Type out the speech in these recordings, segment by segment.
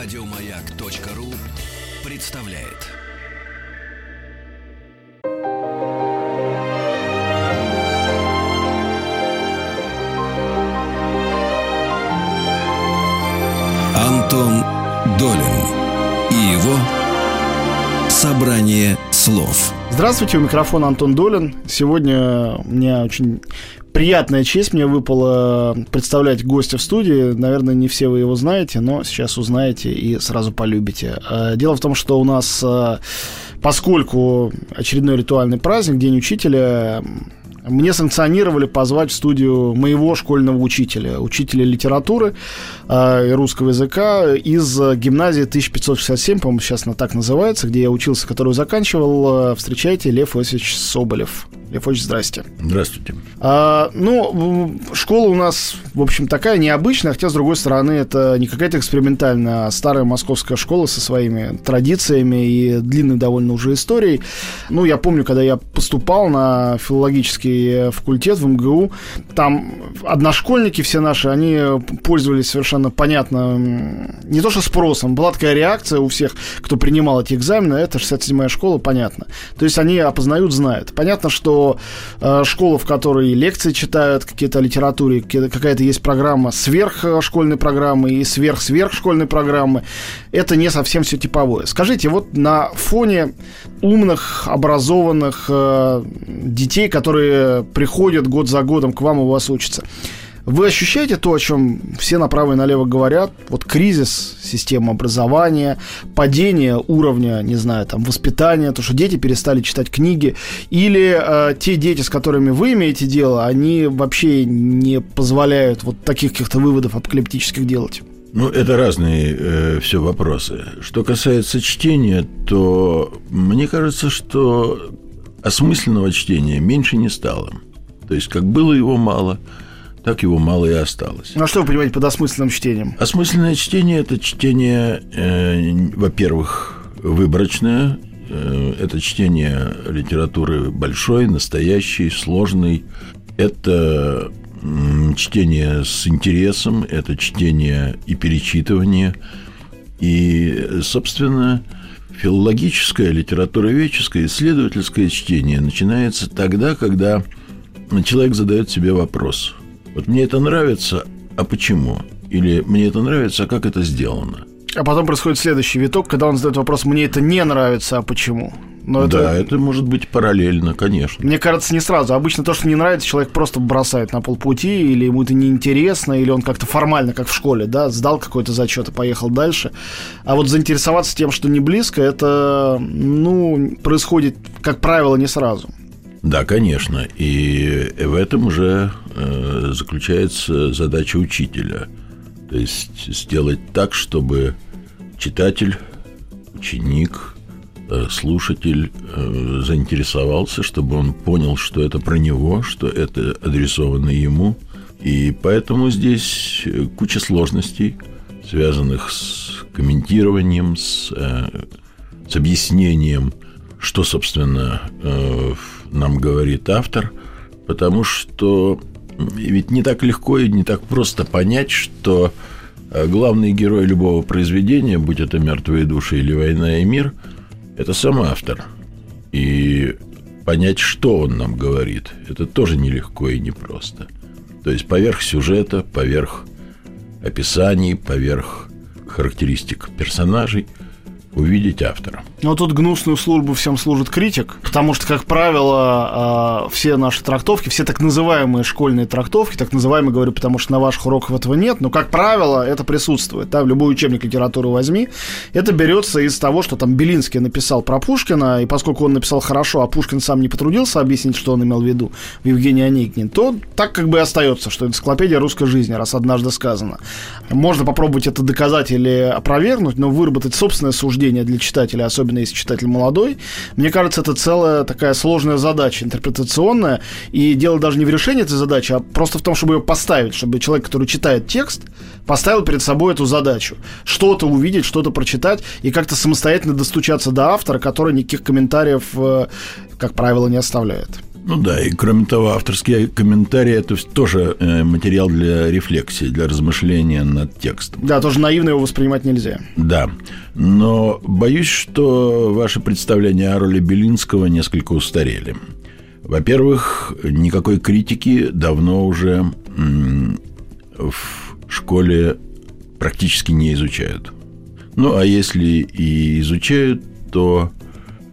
Радиомаяк.ру представляет. Антон Долин и его собрание слов. Здравствуйте, у микрофона Антон Долин. Сегодня мне очень приятная честь мне выпала представлять гостя в студии. Наверное, не все вы его знаете, но сейчас узнаете и сразу полюбите. Э, дело в том, что у нас, э, поскольку очередной ритуальный праздник, День учителя, мне санкционировали позвать в студию моего школьного учителя, учителя литературы э, и русского языка из гимназии 1567, по-моему, сейчас она так называется, где я учился, которую заканчивал. Встречайте, Лев Иосифович Соболев. Лев здрасте. Здравствуйте. А, ну, школа у нас, в общем, такая необычная, хотя, с другой стороны, это не какая-то экспериментальная, а старая московская школа со своими традициями и длинной довольно уже историей. Ну, я помню, когда я поступал на филологический факультет в МГУ, там одношкольники все наши, они пользовались совершенно понятно, не то что спросом, была такая реакция у всех, кто принимал эти экзамены, это 67-я школа, понятно. То есть они опознают, знают. Понятно, что э, школа, в которой лекции читают, какие-то литературе, какая-то есть программа сверхшкольной программы и сверх-сверхшкольной программы, это не совсем все типовое. Скажите, вот на фоне умных, образованных э, детей, которые приходят год за годом к вам и у вас учатся, вы ощущаете то, о чем все направо и налево говорят? Вот кризис системы образования, падение уровня, не знаю, там, воспитания, то, что дети перестали читать книги, или э, те дети, с которыми вы имеете дело, они вообще не позволяют вот таких каких-то выводов апокалиптических делать? Ну, это разные э, все вопросы. Что касается чтения, то мне кажется, что осмысленного чтения меньше не стало. То есть, как было его мало – так его мало и осталось. Ну, а что вы понимаете под осмысленным чтением? Осмысленное чтение – это чтение, э, во-первых, выборочное, э, это чтение литературы большой, настоящей, сложной. Это чтение с интересом, это чтение и перечитывание. И, собственно, филологическое, литературоведческое, исследовательское чтение начинается тогда, когда человек задает себе вопрос – вот мне это нравится, а почему? Или мне это нравится, а как это сделано? А потом происходит следующий виток, когда он задает вопрос, мне это не нравится, а почему? Но да, это... это может быть параллельно, конечно. Мне кажется, не сразу. Обычно то, что не нравится, человек просто бросает на полпути, или ему это неинтересно, или он как-то формально, как в школе, да, сдал какой-то зачет и поехал дальше. А вот заинтересоваться тем, что не близко, это, ну, происходит, как правило, не сразу. Да, конечно. И в этом уже э, заключается задача учителя. То есть сделать так, чтобы читатель, ученик, э, слушатель э, заинтересовался, чтобы он понял, что это про него, что это адресовано ему. И поэтому здесь куча сложностей, связанных с комментированием, с, с объяснением, что, собственно, нам говорит автор, потому что ведь не так легко и не так просто понять, что э, главный герой любого произведения, будь это «Мертвые души» или «Война и мир», это сам автор. И понять, что он нам говорит, это тоже нелегко и непросто. То есть поверх сюжета, поверх описаний, поверх характеристик персонажей – увидеть автора. Но тут гнусную службу всем служит критик, потому что, как правило, а, все наши трактовки, все так называемые школьные трактовки, так называемые, говорю, потому что на ваших уроках этого нет, но, как правило, это присутствует. Да, любой учебник литературы возьми. Это берется из того, что там Белинский написал про Пушкина, и поскольку он написал хорошо, а Пушкин сам не потрудился объяснить, что он имел в виду в Евгении Онегине, то так как бы и остается, что энциклопедия русской жизни, раз однажды сказано. Можно попробовать это доказать или опровергнуть, но выработать собственное суждение для читателя, особенно если читатель молодой, мне кажется, это целая такая сложная задача интерпретационная. И дело даже не в решении этой задачи, а просто в том, чтобы ее поставить, чтобы человек, который читает текст, поставил перед собой эту задачу. Что-то увидеть, что-то прочитать и как-то самостоятельно достучаться до автора, который никаких комментариев, э, как правило, не оставляет. Ну да, и кроме того, авторские комментарии – это тоже э, материал для рефлексии, для размышления над текстом. Да, тоже наивно его воспринимать нельзя. Да, но боюсь, что ваши представления о роли Белинского несколько устарели. Во-первых, никакой критики давно уже в школе практически не изучают. Ну, а если и изучают, то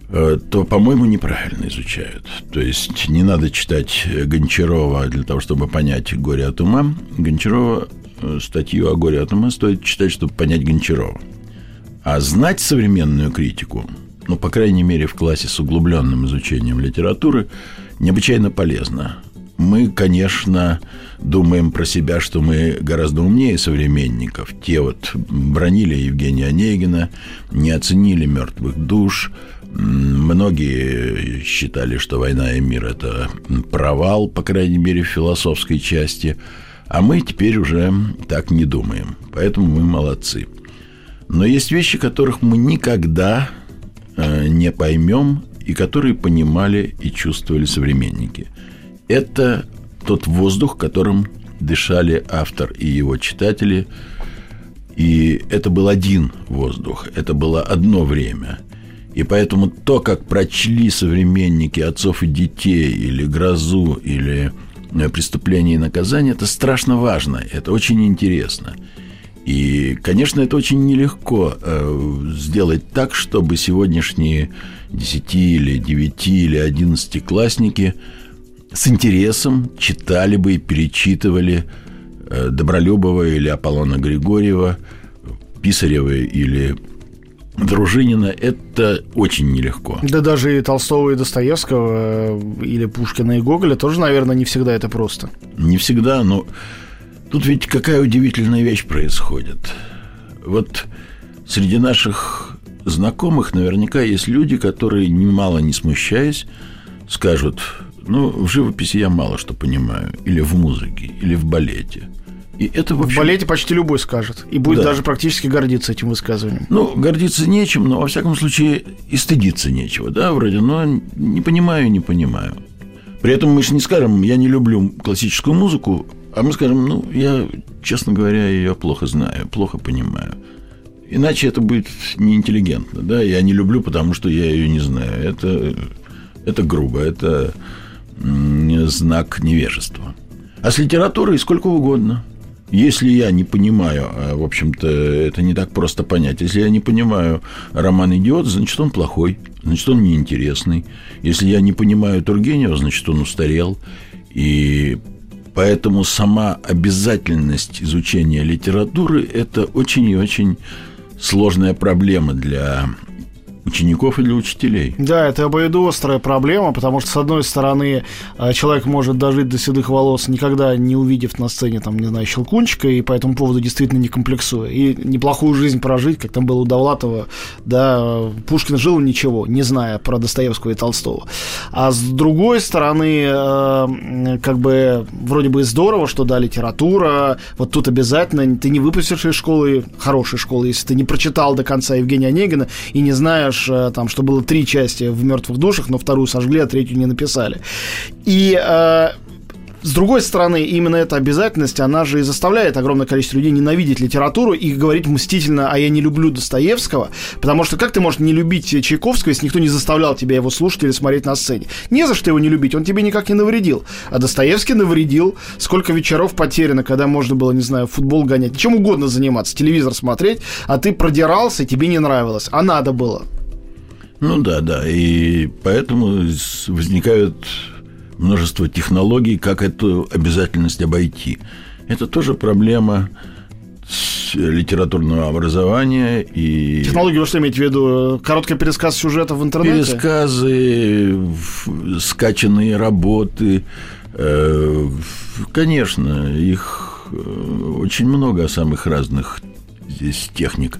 то, по-моему, неправильно изучают. То есть не надо читать Гончарова для того, чтобы понять «Горе от ума». Гончарова э, статью о «Горе от ума» стоит читать, чтобы понять Гончарова. А знать современную критику, ну, по крайней мере, в классе с углубленным изучением литературы, необычайно полезно. Мы, конечно, думаем про себя, что мы гораздо умнее современников. Те вот бронили Евгения Онегина, не оценили мертвых душ – Многие считали, что «Война и мир» — это провал, по крайней мере, в философской части. А мы теперь уже так не думаем. Поэтому мы молодцы. Но есть вещи, которых мы никогда э, не поймем и которые понимали и чувствовали современники. Это тот воздух, которым дышали автор и его читатели. И это был один воздух, это было одно время – и поэтому то, как прочли современники отцов и детей, или грозу, или э, преступление и наказание, это страшно важно, это очень интересно. И, конечно, это очень нелегко э, сделать так, чтобы сегодняшние 10 или 9 или 11 классники с интересом читали бы и перечитывали э, Добролюбова или Аполлона Григорьева, Писарева или Дружинина – это очень нелегко. Да даже и Толстого, и Достоевского, э, или Пушкина, и Гоголя тоже, наверное, не всегда это просто. Не всегда, но тут ведь какая удивительная вещь происходит. Вот среди наших знакомых наверняка есть люди, которые, немало не смущаясь, скажут, ну, в живописи я мало что понимаю, или в музыке, или в балете – и это, в, общем... в балете почти любой скажет. И будет да. даже практически гордиться этим высказыванием. Ну, гордиться нечем, но, во всяком случае, и стыдиться нечего, да, вроде. Но не понимаю, не понимаю. При этом мы же не скажем, я не люблю классическую музыку, а мы скажем, ну, я, честно говоря, ее плохо знаю, плохо понимаю. Иначе это будет неинтеллигентно, да, я не люблю, потому что я ее не знаю. Это, это грубо, это знак невежества. А с литературой сколько угодно – если я не понимаю, а, в общем-то, это не так просто понять. Если я не понимаю роман «Идиот», значит, он плохой, значит, он неинтересный. Если я не понимаю Тургенева, значит, он устарел. И поэтому сама обязательность изучения литературы – это очень и очень сложная проблема для учеников и для учителей. Да, это обоюдоострая проблема, потому что, с одной стороны, э, человек может дожить до седых волос, никогда не увидев на сцене, там, не знаю, щелкунчика, и по этому поводу действительно не комплексуя. И неплохую жизнь прожить, как там было у Довлатова, да, Пушкин жил ничего, не зная про Достоевского и Толстого. А с другой стороны, э, как бы, вроде бы здорово, что, да, литература, вот тут обязательно, ты не выпустишь из школы, хорошей школы, если ты не прочитал до конца Евгения Онегина и не знаешь, знаешь, э, там, что было три части в мертвых душах, но вторую сожгли, а третью не написали. И э, с другой стороны, именно эта обязательность, она же и заставляет огромное количество людей ненавидеть литературу и говорить мстительно, а я не люблю Достоевского, потому что как ты можешь не любить Чайковского, если никто не заставлял тебя его слушать или смотреть на сцене? Не за что его не любить, он тебе никак не навредил. А Достоевский навредил. Сколько вечеров потеряно, когда можно было, не знаю, футбол гонять, чем угодно заниматься, телевизор смотреть, а ты продирался, тебе не нравилось, а надо было. Ну да, да. И поэтому возникают множество технологий, как эту обязательность обойти. Это тоже проблема литературного образования и... Технологии, вы что имеете в виду? Короткий пересказ сюжета в интернете? Пересказы, скачанные работы. Э, конечно, их э, очень много самых разных здесь техник.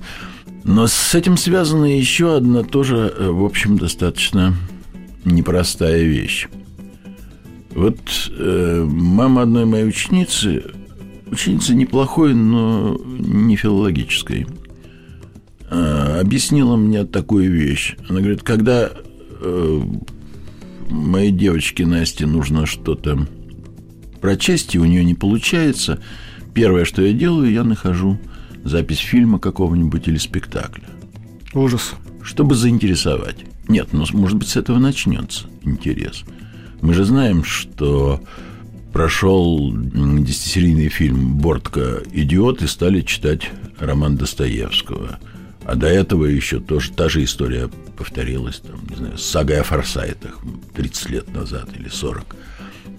Но с этим связана еще одна тоже, э, в общем, достаточно непростая вещь. Вот э, мама одной моей ученицы, ученица неплохой, но не филологической, э, объяснила мне такую вещь. Она говорит, когда э, моей девочке Насте нужно что-то прочесть, и у нее не получается, первое, что я делаю, я нахожу запись фильма какого-нибудь или спектакля. Ужас. Чтобы заинтересовать. Нет, ну, может быть, с этого начнется интерес. Мы же знаем, что прошел десятисерийный фильм «Бортка. Идиот» и стали читать роман Достоевского. А до этого еще тоже та же история повторилась, там, не знаю, с сагой о Форсайтах 30 лет назад или 40.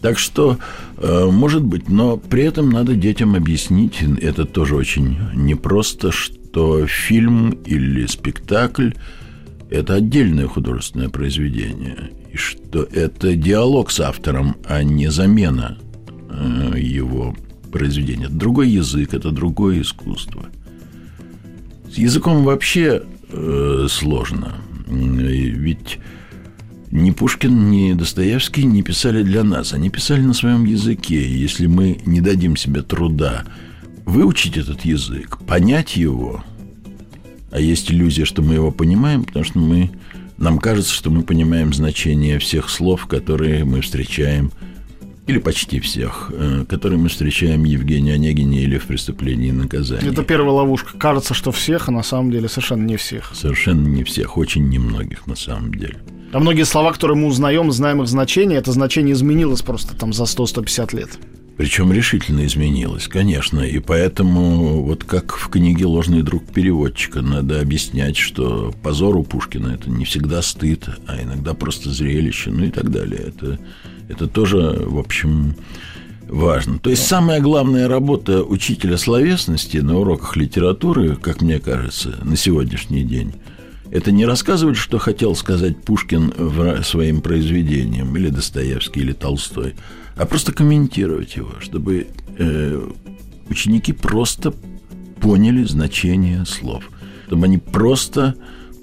Так что, э, может быть, но при этом надо детям объяснить, это тоже очень непросто, что фильм или спектакль – это отдельное художественное произведение, и что это диалог с автором, а не замена э, его произведения. Это другой язык, это другое искусство. С языком вообще э, сложно, ведь ни Пушкин, ни Достоевский не писали для нас. Они писали на своем языке. Если мы не дадим себе труда выучить этот язык, понять его, а есть иллюзия, что мы его понимаем, потому что мы, нам кажется, что мы понимаем значение всех слов, которые мы встречаем или почти всех, э, которые мы встречаем в Евгении Онегине или в «Преступлении и наказании». Это первая ловушка. Кажется, что всех, а на самом деле совершенно не всех. Совершенно не всех, очень немногих на самом деле. А многие слова, которые мы узнаем, знаем их значение, это значение изменилось просто там за 100-150 лет. Причем решительно изменилось, конечно. И поэтому, вот как в книге «Ложный друг переводчика», надо объяснять, что позор у Пушкина – это не всегда стыд, а иногда просто зрелище, ну и так далее. Это, это тоже, в общем, важно. То есть самая главная работа учителя словесности на уроках литературы, как мне кажется, на сегодняшний день – это не рассказывать, что хотел сказать Пушкин своим произведением, или Достоевский, или Толстой, а просто комментировать его, чтобы э, ученики просто поняли значение слов, чтобы они просто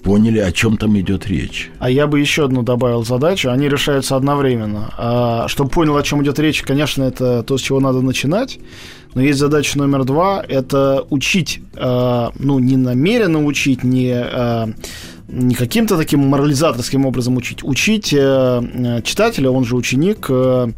поняли, о чем там идет речь. А я бы еще одну добавил задачу. Они решаются одновременно. А, чтобы понял, о чем идет речь, конечно, это то, с чего надо начинать. Но есть задача номер два – это учить, э, ну, не намеренно учить, не, э, не каким-то таким морализаторским образом учить. Учить э, читателя, он же ученик, э, Э,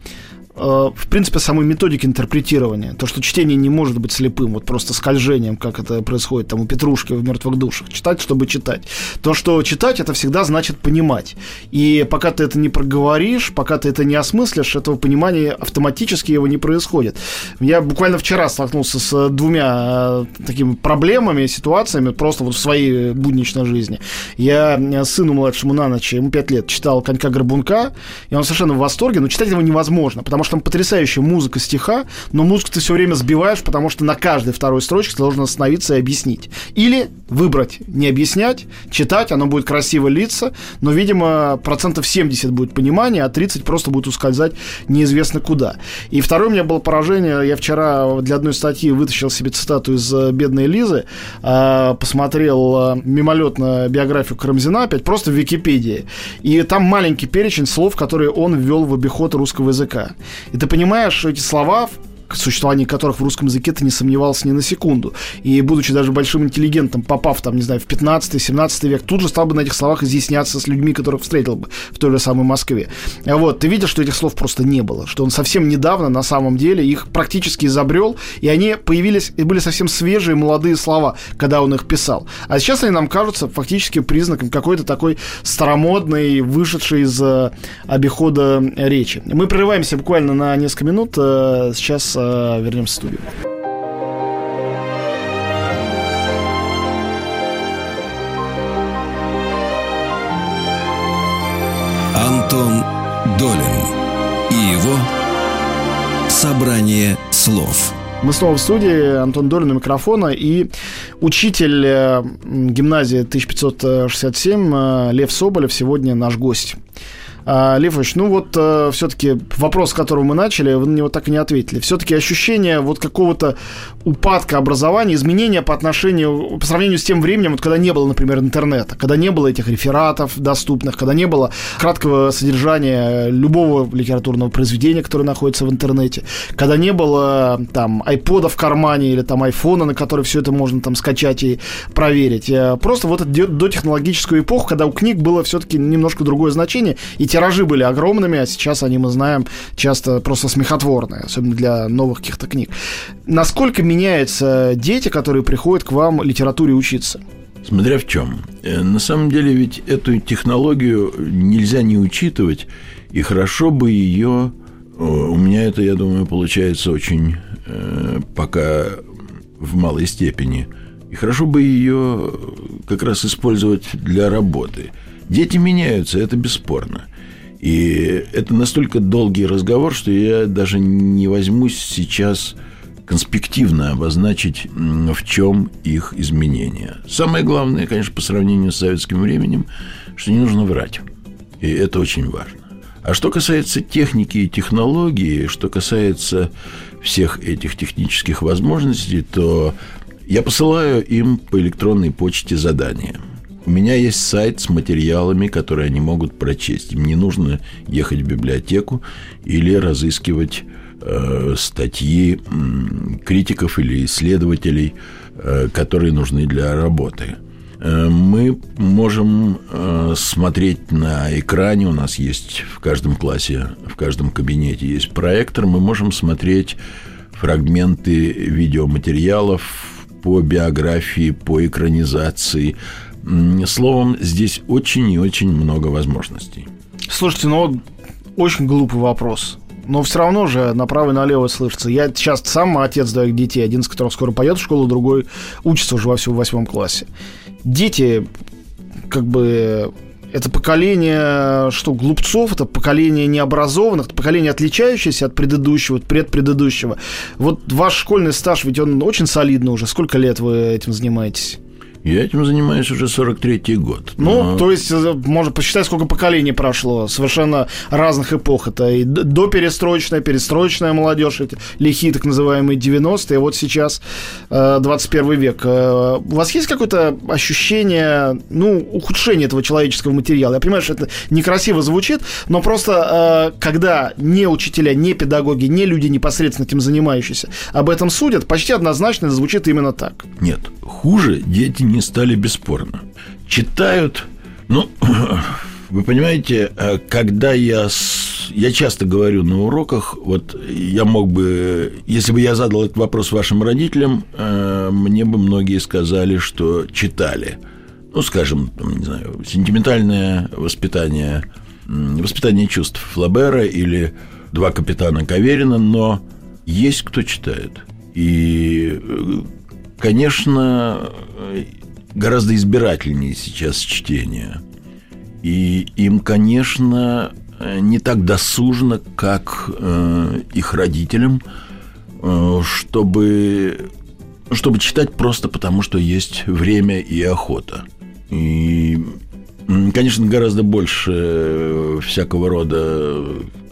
в принципе, самой методики интерпретирования. То, что чтение не может быть слепым, вот просто скольжением, как это происходит там у Петрушки в «Мертвых душах». Читать, чтобы читать. То, что читать, это всегда значит понимать. И пока ты это не проговоришь, пока ты это не осмыслишь, этого понимания автоматически его не происходит. Я буквально вчера столкнулся с двумя э, такими проблемами, ситуациями, просто вот в своей будничной жизни. Я э, сыну младшему на ночь, ему 5 лет, читал «Конька-горбунка», и он совершенно в восторге, но читать его невозможно, потому что там потрясающая музыка стиха, но музыку ты все время сбиваешь, потому что на каждой второй строчке ты должен остановиться и объяснить. Или выбрать, не объяснять, читать, оно будет красиво литься, но, видимо, процентов 70 будет понимания, а 30 просто будет ускользать неизвестно куда. И второе у меня было поражение. Я вчера для одной статьи вытащил себе цитату из э, «Бедной Лизы», а, посмотрел э, мимолетно биографию Карамзина, опять просто в Википедии. И там маленький перечень слов, которые он ввел в обиход русского языка. И ты понимаешь, что эти слова существовании которых в русском языке ты не сомневался ни на секунду. И будучи даже большим интеллигентом, попав там, не знаю, в 15-17 век, тут же стал бы на этих словах изъясняться с людьми, которых встретил бы в той же самой Москве. А вот, ты видишь, что этих слов просто не было, что он совсем недавно на самом деле их практически изобрел, и они появились, и были совсем свежие, молодые слова, когда он их писал. А сейчас они нам кажутся фактически признаком какой-то такой старомодной, вышедшей из э, обихода речи. Мы прерываемся буквально на несколько минут. Э, сейчас э, вернемся в студию. Антон Долин и его «Собрание слов». Мы снова в студии, Антон Долин у микрофона, и учитель э, гимназии 1567 э, Лев Соболев сегодня наш гость. А, Лев ну вот э, все-таки вопрос, с которого мы начали, вы на него так и не ответили. Все-таки ощущение вот какого-то упадка образования, изменения по отношению, по сравнению с тем временем, вот когда не было, например, интернета, когда не было этих рефератов доступных, когда не было краткого содержания любого литературного произведения, которое находится в интернете, когда не было там айпода в кармане или там айфона, на который все это можно там скачать и проверить. Э, просто вот эту дотехнологическую эпоху, когда у книг было все-таки немножко другое значение, и тиражи были огромными, а сейчас они, мы знаем, часто просто смехотворные, особенно для новых каких-то книг. Насколько меняются дети, которые приходят к вам литературе учиться? Смотря в чем. Э, на самом деле ведь эту технологию нельзя не учитывать, и хорошо бы ее... У меня это, я думаю, получается очень э, пока в малой степени. И хорошо бы ее как раз использовать для работы. Дети меняются, это бесспорно. И это настолько долгий разговор, что я даже не возьмусь сейчас конспективно обозначить, в чем их изменения. Самое главное, конечно, по сравнению с советским временем, что не нужно врать. И это очень важно. А что касается техники и технологии, что касается всех этих технических возможностей, то я посылаю им по электронной почте задания. У меня есть сайт с материалами, которые они могут прочесть. Им не нужно ехать в библиотеку или разыскивать Э, статьи критиков или исследователей, э, которые нужны для работы. Э, мы можем смотреть на экране, у нас есть в каждом классе, в каждом кабинете есть проектор, мы можем смотреть фрагменты видеоматериалов по биографии, по экранизации. Словом, здесь очень и очень много возможностей. Слушайте, ну очень глупый вопрос но все равно же направо и налево слышится. Я сейчас сам отец двоих детей, один из которых скоро пойдет в школу, другой учится уже во всем восьмом классе. Дети, как бы, это поколение, что, глупцов, это поколение необразованных, это поколение, отличающееся от предыдущего, от предпредыдущего. Вот ваш школьный стаж, ведь он очень солидный уже. Сколько лет вы этим занимаетесь? Я этим занимаюсь уже 43-й год. Ну, но... то есть, э, можно посчитать, сколько поколений прошло, совершенно разных эпох. Это и до перестроечная, молодежь, эти лихие так называемые 90-е, вот сейчас 21 э, век. Э, у вас есть какое-то ощущение, ну, ухудшения этого человеческого материала? Я понимаю, что это некрасиво звучит, но просто когда не учителя, не педагоги, не люди непосредственно этим занимающиеся об этом судят, почти однозначно звучит именно так. Нет, хуже дети не стали бесспорно. Читают, ну, вы понимаете, э, когда я я часто говорю на уроках, вот я мог бы, если бы я задал этот вопрос вашим родителям, э, мне бы многие сказали, что читали. Ну, скажем, не знаю, сентиментальное воспитание, воспитание чувств Флабера или два капитана Каверина, но есть кто читает. И э, конечно, гораздо избирательнее сейчас чтение. И им, конечно, не так досужно, как э, их родителям, э, чтобы, чтобы читать просто потому, что есть время и охота. И, конечно, гораздо больше всякого рода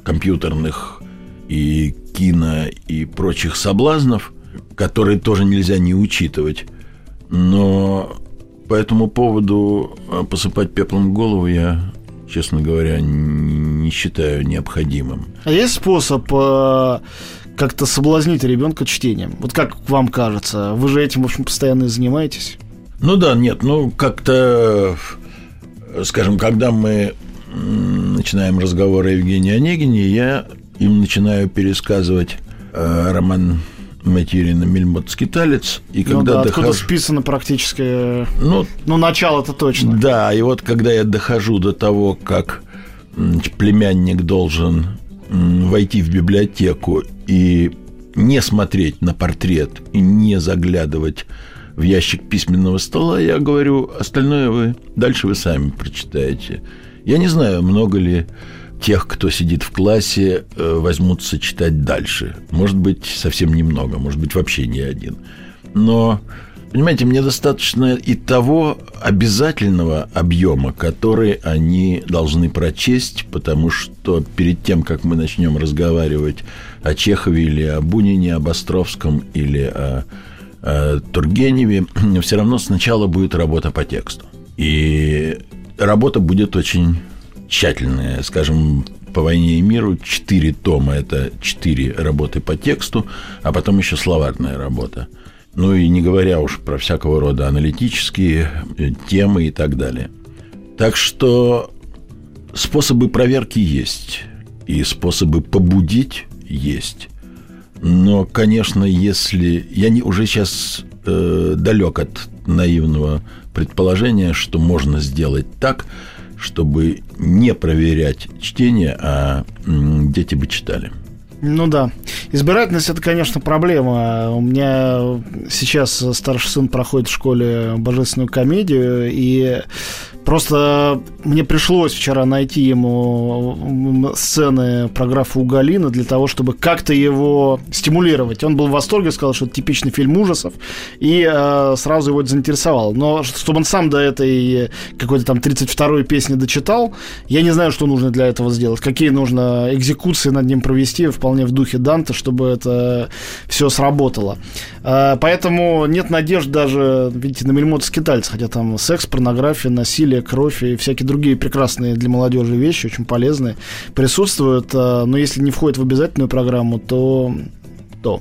компьютерных и кино и прочих соблазнов – которые тоже нельзя не учитывать. Но по этому поводу а, посыпать пеплом голову я, честно говоря, не считаю необходимым. А есть способ э, как-то соблазнить ребенка чтением? Вот как вам кажется? Вы же этим, в общем, постоянно занимаетесь. Ну да, нет, ну как-то, скажем, когда мы начинаем разговор о Евгении Онегине, я им начинаю пересказывать э, роман Материна Мельмот Скиталец. И ну когда да, дохожу... откуда списано практически... Ну, ну начало-то точно. Да, и вот когда я дохожу до того, как племянник должен войти в библиотеку и не смотреть на портрет и не заглядывать в ящик письменного стола, я говорю, остальное вы дальше вы сами прочитаете. Я не знаю, много ли тех, кто сидит в классе, э, возьмутся читать дальше. Может быть, совсем немного, может быть, вообще не один. Но, понимаете, мне достаточно и того обязательного объема, который они должны прочесть, потому что перед тем, как мы начнем разговаривать о Чехове или о Бунине, об Островском или о, о Тургеневе, все равно сначала будет работа по тексту. И работа будет очень тщательная, скажем, по войне и миру четыре тома – это четыре работы по тексту, а потом еще словарная работа. Ну и не говоря уж про всякого рода аналитические э, темы и так далее. Так что способы проверки есть, и способы побудить есть. Но, конечно, если... Я не, уже сейчас э, далек от наивного предположения, что можно сделать так, чтобы не проверять чтение, а дети бы читали. Ну да. Избирательность это, конечно, проблема. У меня сейчас старший сын проходит в школе божественную комедию, и Просто мне пришлось вчера найти ему сцены про графа Угалина для того, чтобы как-то его стимулировать. Он был в восторге, сказал, что это типичный фильм ужасов, и э, сразу его это заинтересовало. Но чтобы он сам до этой какой-то там 32-й песни дочитал, я не знаю, что нужно для этого сделать. Какие нужно экзекуции над ним провести, вполне в духе Данта, чтобы это все сработало. Э, поэтому нет надежд даже, видите, на мельмота скитальца, хотя там секс, порнография, насилие, кровь и всякие другие прекрасные для молодежи вещи, очень полезные, присутствуют. Э, но если не входит в обязательную программу, то... то.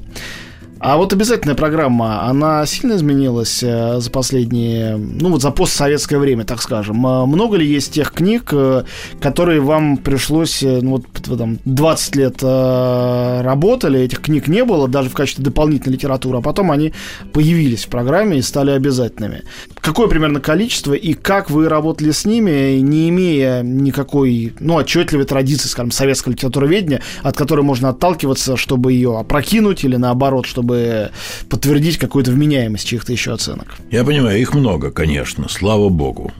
А вот обязательная программа, она сильно изменилась э, за последние, ну вот за постсоветское время, так скажем. А много ли есть тех книг, э, которые вам пришлось, э, ну вот там 20 лет работали, этих книг не было, даже в качестве дополнительной литературы, а потом они появились в программе и стали обязательными. Какое примерно количество и как вы работали с ними, не имея никакой, ну, отчетливой традиции, скажем, советского литературоведения, от которой можно отталкиваться, чтобы ее опрокинуть или наоборот, чтобы подтвердить какую-то вменяемость чьих-то еще оценок. Я понимаю, их много, конечно, слава богу.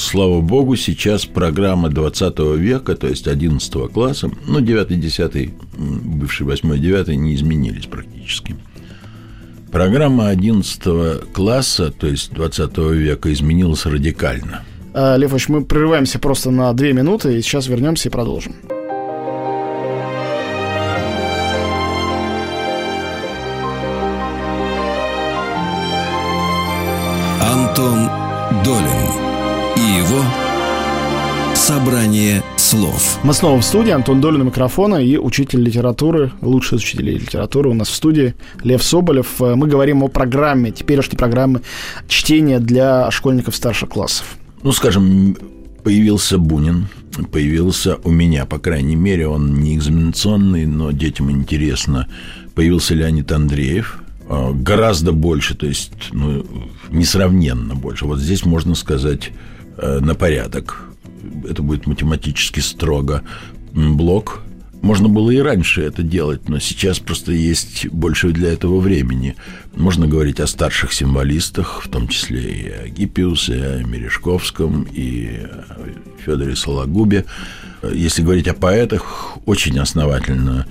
Слава богу, сейчас программа 20 века, то есть 11 класса, ну, 9 10 бывший 8 9 не изменились практически. Программа 11 класса, то есть 20 века, изменилась радикально. А, Лев Ильич, мы прерываемся просто на 2 минуты, и сейчас вернемся и продолжим. Антон Долин и его Собрание слов. Мы снова в студии. Антон Долин у микрофона и учитель литературы, лучший из учителей литературы у нас в студии Лев Соболев. Мы говорим о программе, теперешней программе чтения для школьников старших классов. Ну, скажем, появился Бунин, появился у меня, по крайней мере, он не экзаменационный, но детям интересно. Появился Леонид Андреев, а, гораздо больше, то есть ну, несравненно больше. Вот здесь можно сказать э, на порядок. Это будет математически строго блок. Можно было и раньше это делать, но сейчас просто есть больше для этого времени. Можно говорить о старших символистах, в том числе и о Гиппиусе, и о Мережковском, и о Федоре Сологубе. Если говорить о поэтах, очень основательно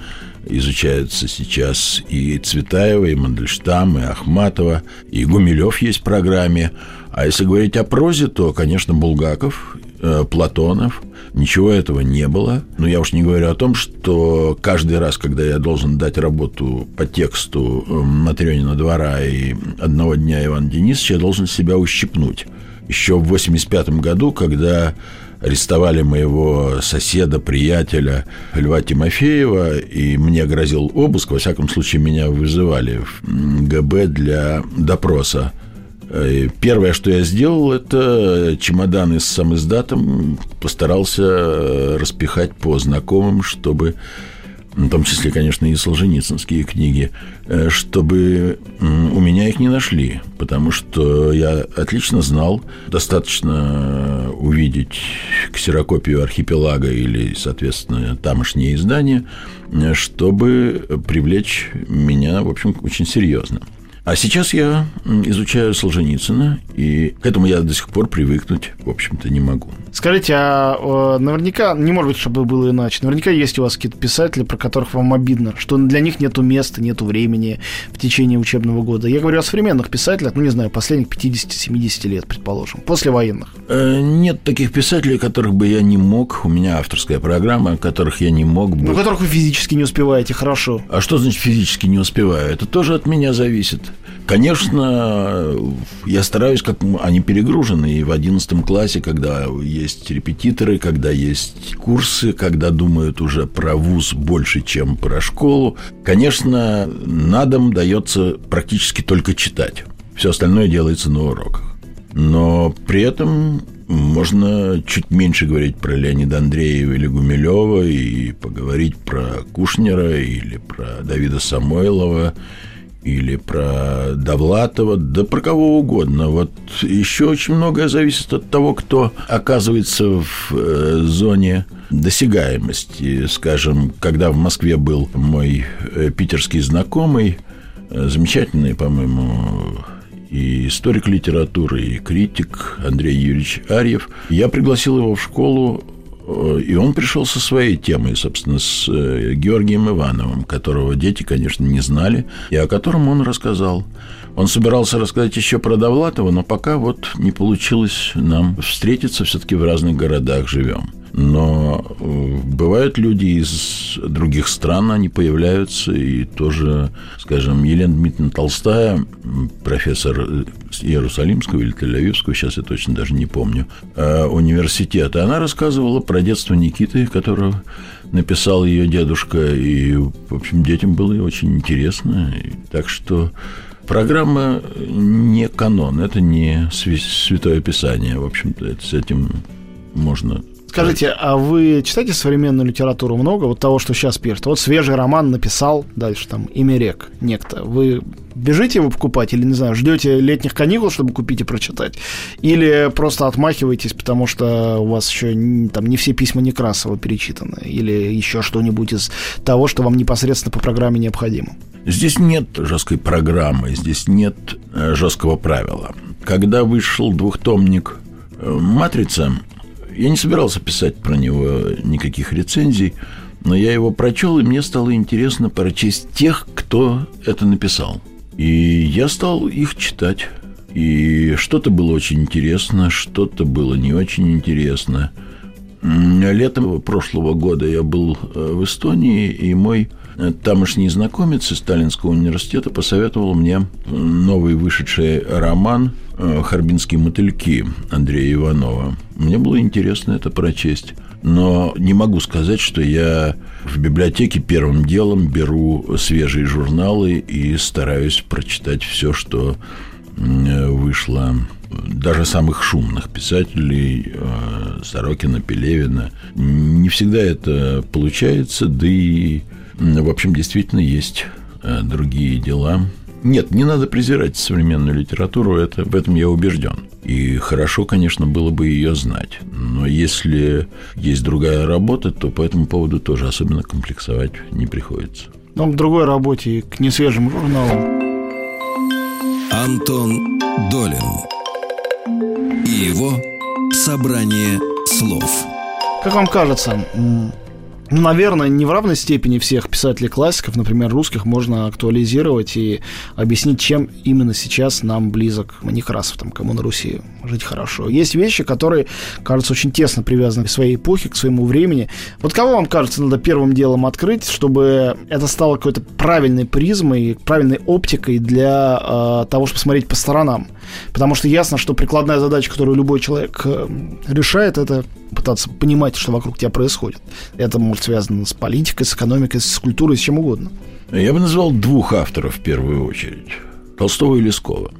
изучаются сейчас и Цветаева, и Мандельштам, и Ахматова, и Гумилев есть в программе. А если говорить о прозе, то, конечно, Булгаков, э, Платонов. Ничего этого не было. Но я уж не говорю о том, что каждый раз, когда я должен дать работу по тексту э, Матрёнина двора и одного дня Ивана Денисовича, я должен себя ущипнуть. Еще в 85 году, когда арестовали моего соседа, приятеля Льва Тимофеева, и мне грозил обыск. Во всяком случае, меня вызывали в ГБ для допроса. И первое, что я сделал, это чемоданы с самиздатом постарался распихать по знакомым, чтобы в том числе, конечно, и солженицынские книги, э, чтобы у меня их не нашли, потому что я отлично знал, достаточно увидеть ксерокопию архипелага или, соответственно, тамошнее издание, э, чтобы привлечь меня, в общем, очень серьезно. А сейчас я изучаю Солженицына, и к этому я до сих пор привыкнуть, в общем-то, не могу. Скажите, а наверняка, не может быть, чтобы было иначе, наверняка есть у вас какие-то писатели, про которых вам обидно, что для них нету места, нету времени в течение учебного года. Я говорю о современных писателях, ну, не знаю, последних 50-70 лет, предположим, после военных. Э, нет таких писателей, которых бы я не мог, у меня авторская программа, которых я не мог бы... Ну, которых вы физически не успеваете, хорошо. А что значит физически не успеваю? Это тоже от меня зависит. Конечно, я стараюсь, как они перегружены. И в одиннадцатом классе, когда есть репетиторы, когда есть курсы, когда думают уже про вуз больше, чем про школу, конечно, на дом дается практически только читать. Все остальное делается на уроках. Но при этом Можно чуть меньше говорить про Леонида Андреева или Гумилева и поговорить про Кушнера или про Давида Самойлова или про Довлатова, да про кого угодно. Вот еще очень многое зависит от того, кто оказывается в э, зоне досягаемости. Скажем, когда в Москве был мой э, питерский знакомый, э, замечательный, по-моему, и историк литературы, и критик Андрей Юрьевич Арьев. Я пригласил его в школу, и он пришел со своей темой, собственно, с э, Георгием Ивановым, которого дети, конечно, не знали, и о котором он рассказал. Он собирался рассказать еще про Довлатова, но пока вот не получилось нам встретиться, все-таки в разных городах живем. Но э, бывают люди из других стран, они появляются, и тоже, скажем, Елена Дмитриевна Толстая, профессор Иерусалимского или Тель-Авивского, сейчас я точно даже не помню, э, университета, она рассказывала про детство Никиты, которого написал ее дедушка, и, в общем, детям было очень интересно. Так что программа не канон, это не Святое Писание, в общем-то, с этим можно Скажите, а вы читаете современную литературу много? Вот того, что сейчас пишет. Вот свежий роман написал, дальше там «Имя рек» некто. Вы бежите его покупать или, не знаю, ждете летних каникул, чтобы купить и прочитать? Или просто отмахиваетесь, потому что у вас еще там не все письма Некрасова перечитаны? Или еще что-нибудь из того, что вам непосредственно по программе необходимо? Здесь нет жесткой программы, здесь нет э, жесткого правила. Когда вышел двухтомник э, «Матрица», я не собирался писать про него никаких рецензий, но я его прочел, и мне стало интересно прочесть тех, кто это написал. И я стал их читать. И что-то было очень интересно, что-то было не очень интересно. Летом прошлого года я был э, в Эстонии, и мой тамошний знакомец из Сталинского университета посоветовал мне новый вышедший роман Э, «Харбинские мотыльки» Андрея Иванова. Мне было интересно это прочесть. Но не могу сказать, что я в библиотеке первым делом беру свежие журналы и стараюсь прочитать все, что вышло даже самых шумных писателей э, Сорокина, Пелевина. Не всегда это получается, да и, в общем, действительно есть э, другие дела, нет, не надо презирать современную литературу, это, в этом я убежден. И хорошо, конечно, было бы ее знать. Но если есть другая работа, то по этому поводу тоже особенно комплексовать не приходится. Но к другой работе и к несвежим журналам. Антон Долин и его «Собрание слов». Как вам кажется, ну, наверное, не в равной степени всех писателей-классиков, например, русских, можно актуализировать и объяснить, чем именно сейчас нам близок Некрасов, там, кому на Руси жить хорошо. Есть вещи, которые, кажется, очень тесно привязаны к своей эпохе, к своему времени. Вот кого вам кажется, надо первым делом открыть, чтобы это стало какой-то правильной призмой, правильной оптикой для э, того, чтобы смотреть по сторонам? Потому что ясно, что прикладная задача, которую любой человек э, решает, это пытаться понимать, что вокруг тебя происходит. Это может связано с политикой, с экономикой, с культурой, с чем угодно. Я бы назвал двух авторов в первую очередь. Толстого и Лескова.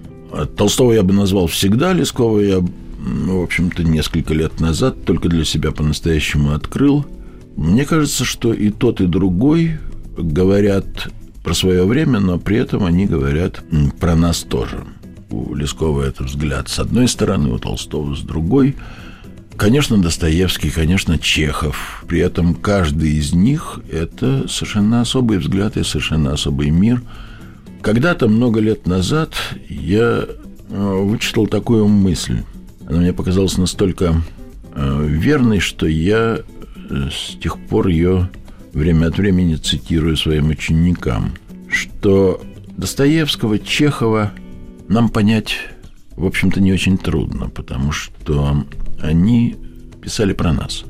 Толстого я бы назвал всегда, Лескова я, в общем-то, несколько лет назад только для себя по-настоящему открыл. Мне кажется, что и тот, и другой говорят про свое время, но при этом они говорят про нас тоже. У Лескова это взгляд с одной стороны, у Толстого с другой – Конечно, Достоевский, конечно, Чехов. При этом каждый из них – это совершенно особый взгляд и совершенно особый мир. Когда-то, много лет назад, я э, вычитал такую мысль. Она мне показалась настолько э, верной, что я э, с тех пор ее время от времени цитирую своим ученикам, что Достоевского, Чехова нам понять, в общем-то, не очень трудно, потому что они писали про нас,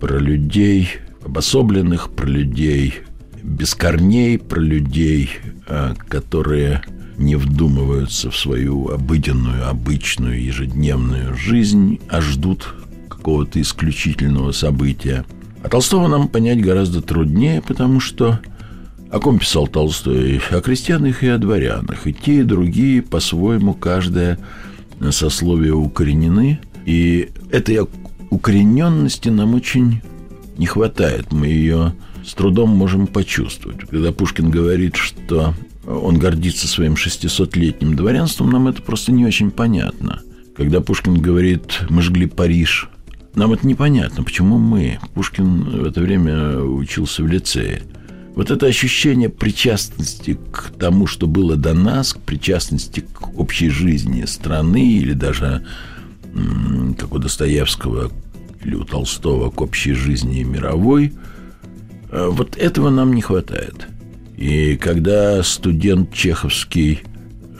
про людей обособленных, про людей без корней, про людей, а, которые не вдумываются в свою обыденную, обычную, ежедневную жизнь, а ждут какого-то исключительного события. А Толстого нам понять гораздо труднее, потому что о ком писал Толстой? О крестьянах и о дворянах. И те, и другие, по-своему, каждое сословие укоренены – И этой укорененности нам очень не хватает. Мы ее с трудом можем почувствовать. Когда Пушкин говорит, что он гордится своим 600-летним дворянством, нам это просто не очень понятно. Когда Пушкин говорит «мы жгли Париж», нам это непонятно, почему мы. Пушкин в это время учился в лицее. Вот это ощущение причастности к тому, что было до нас, к причастности к общей жизни страны или даже, как у Достоевского или у Толстого, к общей жизни мировой, э, вот этого нам не хватает. И когда студент чеховский,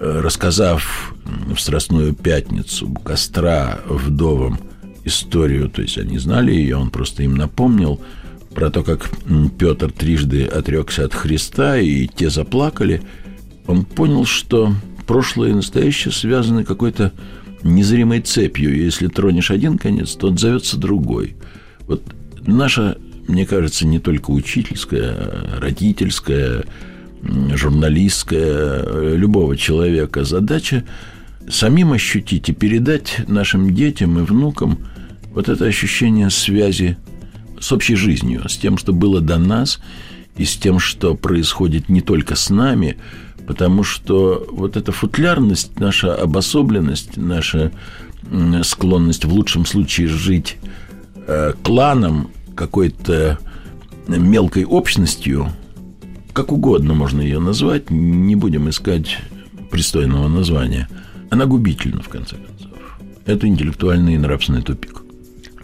э, рассказав в Страстную пятницу у костра вдовам историю, то есть они знали ее, он просто им напомнил про то, как Петр трижды отрекся от Христа, и те заплакали, он понял, что прошлое и настоящее связаны какой-то незримой цепью, и если тронешь один конец, то отзовется другой. Вот наша мне кажется, не только учительская, родительская, журналистская, любого человека задача самим ощутить и передать нашим детям и внукам вот это ощущение связи с общей жизнью, с тем, что было до нас, и с тем, что происходит не только с нами, потому что вот эта футлярность, наша обособленность, наша склонность в лучшем случае жить э, кланом, какой-то мелкой общностью, как угодно можно ее назвать, не будем искать пристойного названия, она губительна, в конце концов. Это интеллектуальный и нравственный тупик.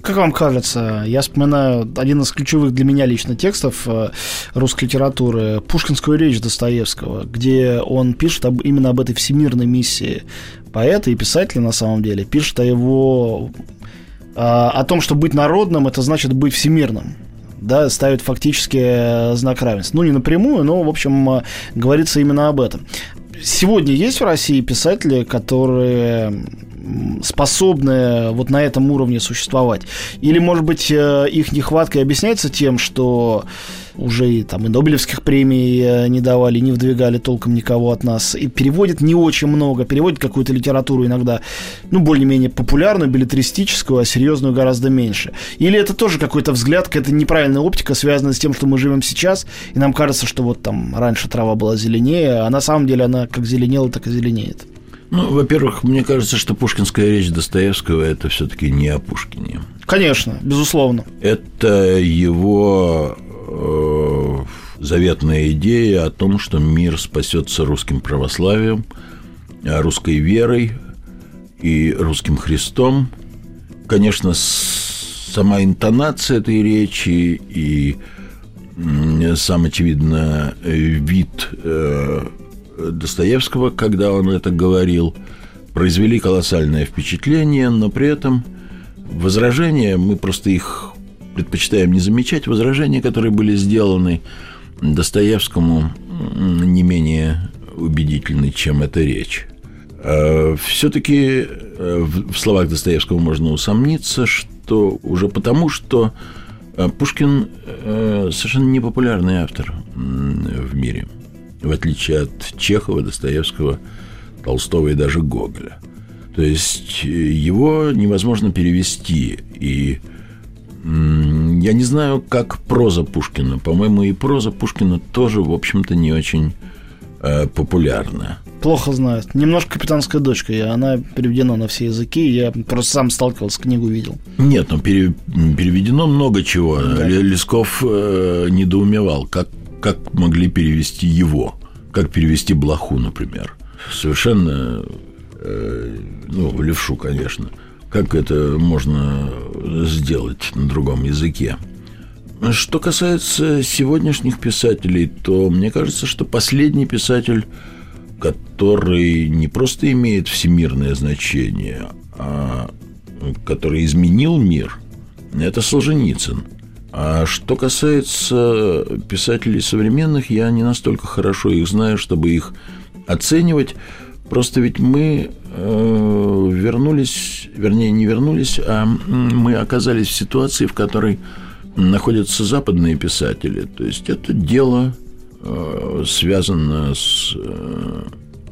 Как вам кажется, я вспоминаю один из ключевых для меня лично текстов э, русской литературы «Пушкинскую речь» Достоевского, где он пишет об, именно об этой всемирной миссии поэта и писателя на самом деле, пишет о его а, о том, что быть народным, это значит быть всемирным да, ставит фактически э, знак равенства. Ну, не напрямую, но, в общем, э, говорится именно об этом. Сегодня есть в России писатели, которые способны вот на этом уровне существовать? Или, может быть, э, их нехватка объясняется тем, что уже и, там, и Нобелевских премий э, не давали, не вдвигали толком никого от нас, и переводят не очень много, переводят какую-то литературу иногда, ну, более-менее популярную, билетристическую, а серьезную гораздо меньше. Или это тоже какой-то взгляд, какая-то неправильная оптика, связанная с тем, что мы живем сейчас, и нам кажется, что вот там раньше трава была зеленее, а на самом деле она как зеленела, так и зеленеет. Ну, во-первых, мне кажется, что пушкинская речь Достоевского это все-таки не о Пушкине. Конечно, безусловно. Это его э, заветная идея о том, что мир спасется русским православием, русской верой и русским Христом. Конечно, сама интонация этой речи и сам, очевидно, вид э, Достоевского, когда он это говорил, произвели колоссальное впечатление, но при этом возражения, мы просто их предпочитаем не замечать, возражения, которые были сделаны Достоевскому, не менее убедительны, чем эта речь. А Все-таки э, в словах Достоевского можно усомниться, что уже потому, что э, Пушкин э, совершенно непопулярный автор в мире – в отличие от Чехова, Достоевского, Толстого и даже Гоголя. То есть э, его невозможно перевести. И я не знаю, как проза Пушкина. По-моему, и проза Пушкина тоже, в общем-то, не очень э, популярна. Плохо знают. Немножко капитанская дочка. И она переведена на все языки. Я просто сам сталкивался, книгу видел. Нет, ну пере, переведено много чего. Да. Лесков э, недоумевал, как как могли перевести его, как перевести блоху, например. Совершенно, э, ну, левшу, конечно. Как это можно сделать на другом языке? Что касается сегодняшних писателей, то мне кажется, что последний писатель, который не просто имеет всемирное значение, а который изменил мир, это Солженицын – а что касается писателей современных, я не настолько хорошо их знаю, чтобы их оценивать. Просто ведь мы э, вернулись, вернее, не вернулись, а мы оказались в ситуации, в которой находятся западные писатели. То есть это дело э, связано с э,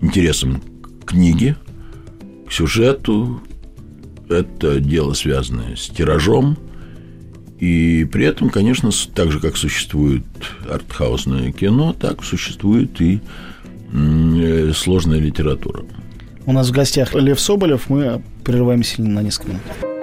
интересом к книге, к сюжету, это дело, связанное с тиражом, и при этом, конечно, так же, как существует артхаусное кино, так существует и э, сложная литература. У нас в гостях Лев Соболев. Мы прерываемся на несколько минут.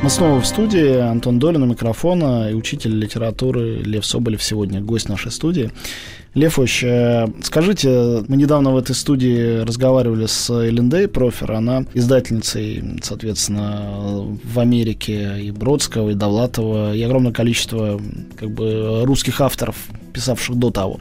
Мы снова в студии. Антон Долин у микрофона и учитель литературы Лев Соболев сегодня гость нашей студии. Лев Ильич, э, скажите, мы недавно в этой студии разговаривали с Элендей Профер, она издательницей, соответственно, в Америке и Бродского, и Довлатова, и огромное количество как бы, русских авторов, писавших до того.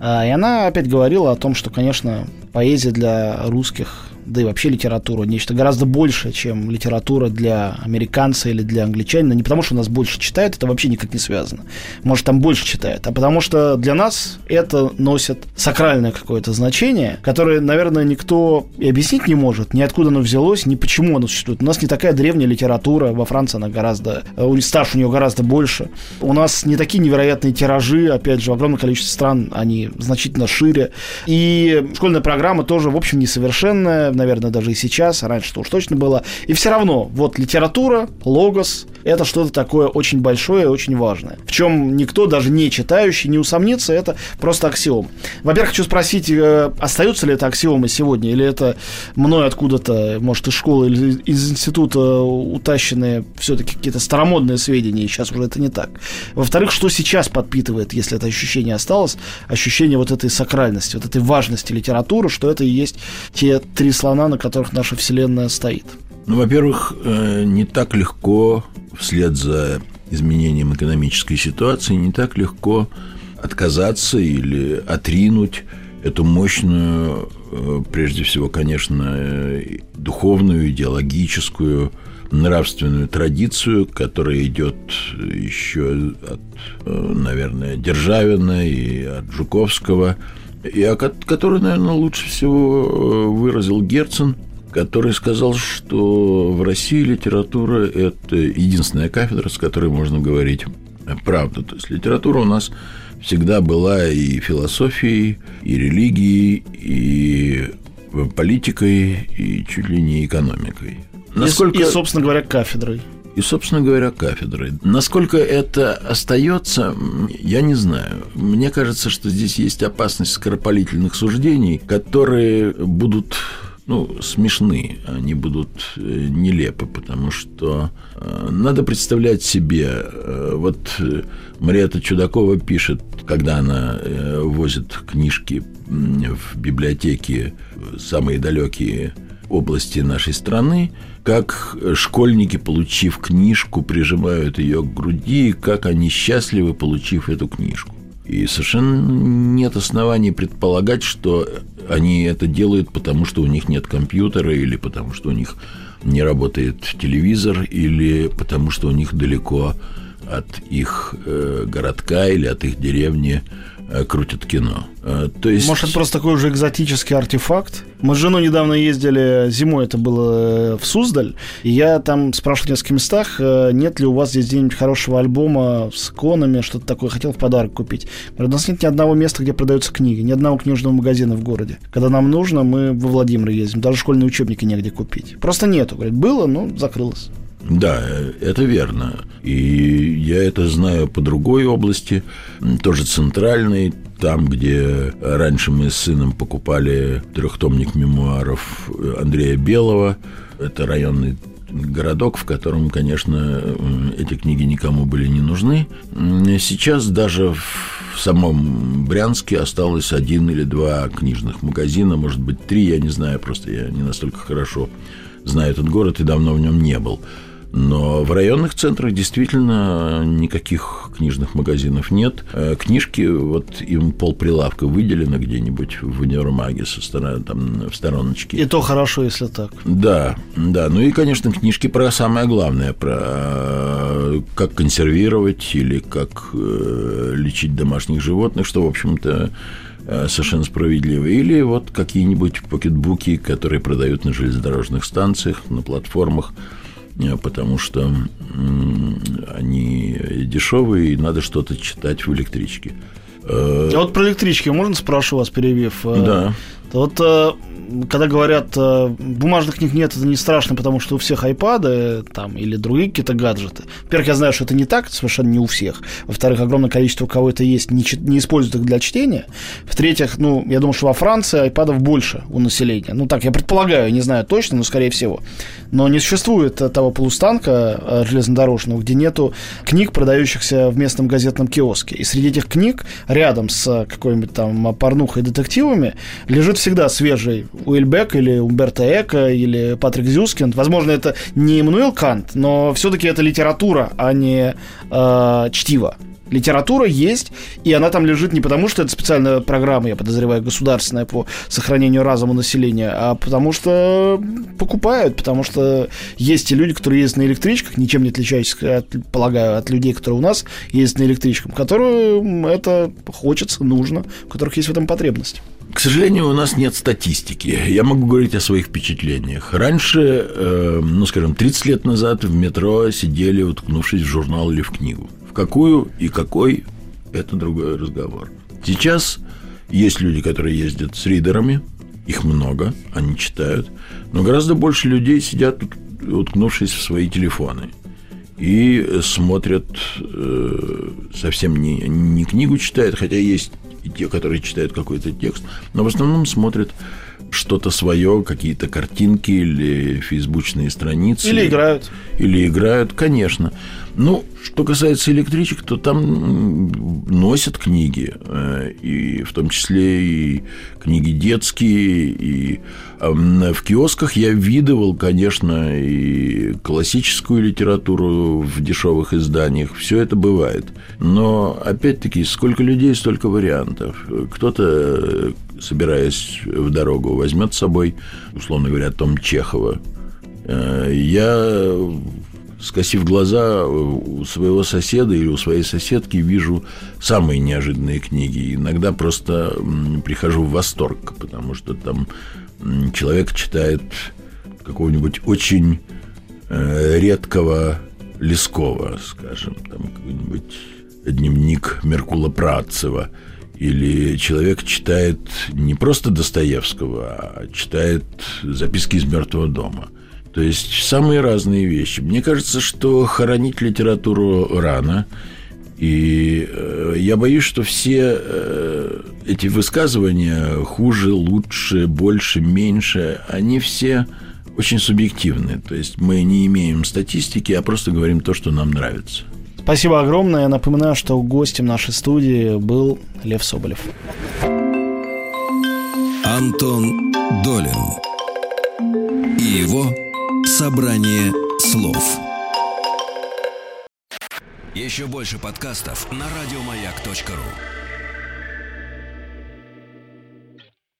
А, и она опять говорила о том, что, конечно, поэзия для русских да и вообще литература, нечто гораздо большее, чем литература для американца или для англичанина. Не потому, что нас больше читают, это вообще никак не связано. Может, там больше читают, а потому что для нас это носит сакральное какое-то значение, которое, наверное, никто и объяснить не может, ни откуда оно взялось, ни почему оно существует. У нас не такая древняя литература, во Франции она гораздо, э, стаж у нее гораздо больше. У нас не такие невероятные тиражи, опять же, в огромном количестве стран они значительно шире. И школьная программа тоже, в общем, несовершенная, наверное, даже и сейчас, раньше-то уж точно было. И все равно, вот литература, логос, это что-то такое очень большое и очень важное. В чем никто, даже не читающий, не усомнится, это просто аксиом. Во-первых, хочу спросить, э, остаются ли это аксиомы сегодня, или это мной откуда-то, может, из школы или из института утащенные все-таки какие-то старомодные сведения, и сейчас уже это не так. Во-вторых, что сейчас подпитывает, если это ощущение осталось, ощущение вот этой сакральности, вот этой важности литературы, что это и есть те три слона, на которых наша Вселенная стоит? Ну, во-первых, э, не так легко вслед за изменением экономической ситуации, не так легко отказаться или отринуть эту мощную, э, прежде всего, конечно, э, духовную, идеологическую, нравственную традицию, которая идет еще от, наверное, Державина и от Жуковского – и о которой, наверное, лучше всего э, выразил Герцен, который сказал, что в России литература – это единственная кафедра, с которой можно говорить правду. То есть литература у нас всегда была и философией, и религией, и политикой, и чуть ли не экономикой. Насколько... И, собственно говоря, кафедрой и, собственно говоря, кафедры. Насколько это остается, я не знаю. Мне кажется, что здесь есть опасность скоропалительных суждений, которые будут ну, смешны, они будут э, нелепы, потому что э, надо представлять себе, э, вот Мариэта Чудакова пишет, когда она возит книжки в библиотеки самые далекие области нашей страны, как школьники, получив книжку, прижимают ее к груди, как они счастливы, получив эту книжку. И совершенно нет оснований предполагать, что они это делают, потому что у них нет компьютера, или потому что у них не работает телевизор, или потому что у них далеко от их э, городка или от их деревни крутят кино. Э, то есть... Может, это просто такой уже экзотический артефакт? Мы с женой недавно ездили, зимой это было э, в Суздаль, и я там спрашивал в нескольких местах, нет ли у вас здесь где-нибудь хорошего альбома с иконами, что-то такое, хотел в подарок купить. Говорят, у нас нет ни одного места, где продаются книги, ни одного книжного магазина в городе. Когда нам нужно, мы во Владимир ездим, даже школьные учебники негде купить. Просто нету. Говорит, было, но закрылось. Да, это верно. И я это знаю по другой области, тоже центральной, там, где раньше мы с сыном покупали трехтомник мемуаров Андрея Белого. Это районный городок, в котором, конечно, эти книги никому были не нужны. Сейчас даже в самом Брянске осталось один или два книжных магазина, может быть, три, я не знаю, просто я не настолько хорошо знаю этот город и давно в нем не был. Но в районных центрах действительно никаких книжных магазинов нет. Э, книжки, вот им полприлавка выделено где-нибудь в универмаге со стороны, там, в стороночке. И то хорошо, если так. Да, да. Ну и, конечно, книжки про самое главное, про э, как консервировать или как э, лечить домашних животных, что, в общем-то, совершенно справедливо. Или вот какие-нибудь покетбуки, которые продают на железнодорожных станциях, на платформах потому что они дешевые, и надо что-то читать в электричке. А вот про электрички можно спрошу вас, перебив? Да. Вот когда говорят, э, бумажных книг нет, это не страшно, потому что у всех айпады там, или другие какие-то гаджеты. Во-первых, я знаю, что это не так, совершенно не у всех. Во-вторых, огромное количество у кого это есть, не, не используют их для чтения. В-третьих, ну, я думаю, что во Франции айпадов больше у населения. Ну, так, я предполагаю, не знаю точно, но скорее всего. Но не существует того полустанка э, железнодорожного, где нету книг, продающихся в местном газетном киоске. И среди этих книг, рядом с какой-нибудь там порнухой и детективами, лежит всегда свежий Уильбек или Умберто Эко или Патрик Зюскинд. Возможно, это не Эммануил Кант, но все-таки это литература, а не э, чтиво. Литература есть, и она там лежит не потому, что это специальная программа, я подозреваю, государственная по сохранению разума населения, а потому что покупают, потому что есть и люди, которые ездят на электричках, ничем не отличающихся, от, полагаю, от людей, которые у нас ездят на электричках, которым это хочется, нужно, у которых есть в этом потребность. К сожалению, у нас нет статистики. Я могу говорить о своих впечатлениях. Раньше, э, ну, скажем, 30 лет назад в метро сидели, уткнувшись в журнал или в книгу. В какую и какой – это другой разговор. Сейчас есть люди, которые ездят с ридерами, их много, они читают, но гораздо больше людей сидят, уткнувшись в свои телефоны и смотрят, э, совсем не, не книгу читают, хотя есть и те, которые читают какой-то текст, но в основном смотрят что-то свое, какие-то картинки или фейсбучные страницы. Или играют. Или играют, конечно. Ну, что касается электричек, то там носят книги, э, и в том числе и книги детские, и в киосках я видывал, конечно, и классическую литературу в дешевых изданиях, все это бывает. Но, опять-таки, сколько людей, столько вариантов. Кто-то, собираясь в дорогу, возьмет с собой, условно говоря, Том Чехова. Э, я скосив глаза у своего соседа или у своей соседки, вижу самые неожиданные книги. Иногда просто прихожу в восторг, потому что там человек читает какого-нибудь очень э, редкого Лескова, скажем, там какой-нибудь дневник Меркула Працева, или человек читает не просто Достоевского, а читает записки из мертвого дома – то есть самые разные вещи. Мне кажется, что хоронить литературу рано. И э, я боюсь, что все э, эти высказывания хуже, лучше, больше, меньше, они все очень субъективны. То есть мы не имеем статистики, а просто говорим то, что нам нравится. Спасибо огромное. Я напоминаю, что гостем нашей студии был Лев Соболев. Антон Долин и его Собрание слов. Еще больше подкастов на радиомаяк.ру.